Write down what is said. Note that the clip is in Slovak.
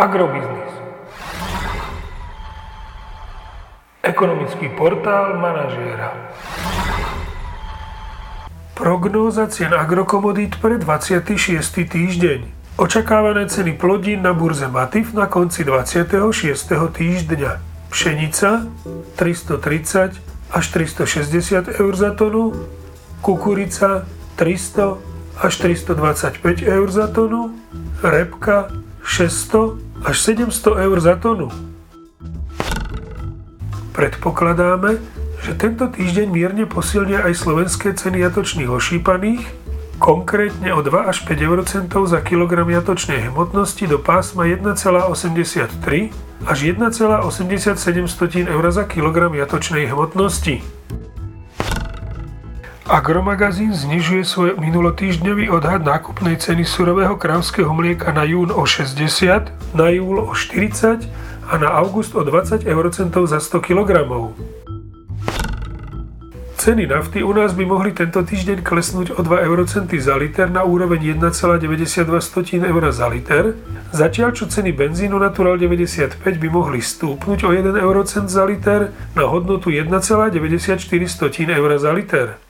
Agrobiznis. Ekonomický portál manažéra. Prognóza cien agrokomodít pre 26. týždeň. Očakávané ceny plodín na burze Matif na konci 26. týždňa. Pšenica 330 až 360 eur za tonu, kukurica 300 až 325 eur za tonu, repka 600 až 700 eur za tonu. Predpokladáme, že tento týždeň mierne posilnia aj slovenské ceny jatočných ošípaných, konkrétne o 2 až 5 eurocentov za kilogram jatočnej hmotnosti do pásma 1,83 až 1,87 eur za kilogram jatočnej hmotnosti. Agromagazín znižuje svoj minulotýždňový odhad nákupnej ceny surového krávskeho mlieka na jún o 60, na júl o 40 a na august o 20 eurocentov za 100 kg. Ceny nafty u nás by mohli tento týždeň klesnúť o 2 eurocenty za liter na úroveň 1,92 eur za liter, zatiaľ čo ceny benzínu Natural 95 by mohli stúpnuť o 1 eurocent za liter na hodnotu 1,94 eur za liter.